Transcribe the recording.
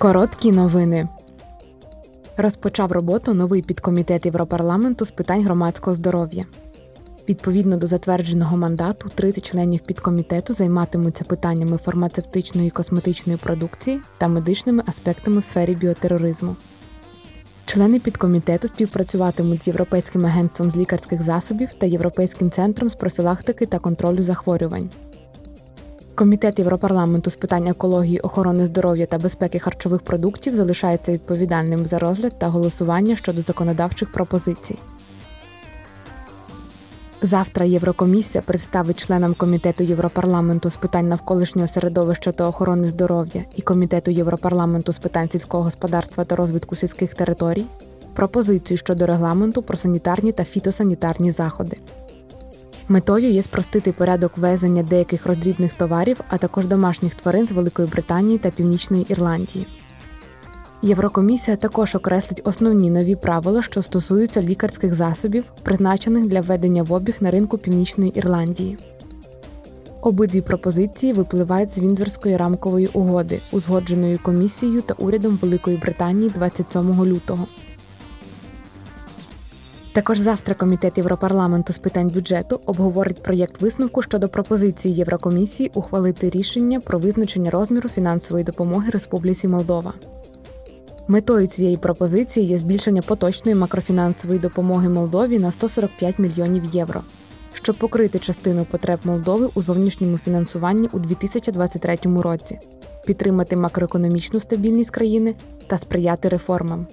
Короткі новини. Розпочав роботу новий підкомітет Європарламенту з питань громадського здоров'я. Відповідно до затвердженого мандату, 30 членів підкомітету займатимуться питаннями фармацевтичної і косметичної продукції та медичними аспектами в сфері біотероризму. Члени підкомітету співпрацюватимуть з Європейським агентством з лікарських засобів та Європейським центром з профілактики та контролю захворювань. Комітет Європарламенту з питань екології, охорони здоров'я та безпеки харчових продуктів залишається відповідальним за розгляд та голосування щодо законодавчих пропозицій. Завтра Єврокомісія представить членам комітету Європарламенту з питань навколишнього середовища та охорони здоров'я і комітету Європарламенту з питань сільського господарства та розвитку сільських територій пропозицію щодо регламенту про санітарні та фітосанітарні заходи. Метою є спростити порядок ввезення деяких роздрібних товарів, а також домашніх тварин з Великої Британії та Північної Ірландії. Єврокомісія також окреслить основні нові правила, що стосуються лікарських засобів, призначених для введення в обіг на ринку Північної Ірландії. Обидві пропозиції випливають з Віндзорської рамкової угоди, узгодженої комісією та урядом Великої Британії 27 лютого. Також завтра Комітет Європарламенту з питань бюджету обговорить проєкт висновку щодо пропозиції Єврокомісії ухвалити рішення про визначення розміру фінансової допомоги Республіці Молдова. Метою цієї пропозиції є збільшення поточної макрофінансової допомоги Молдові на 145 мільйонів євро, щоб покрити частину потреб Молдови у зовнішньому фінансуванні у 2023 році, підтримати макроекономічну стабільність країни та сприяти реформам.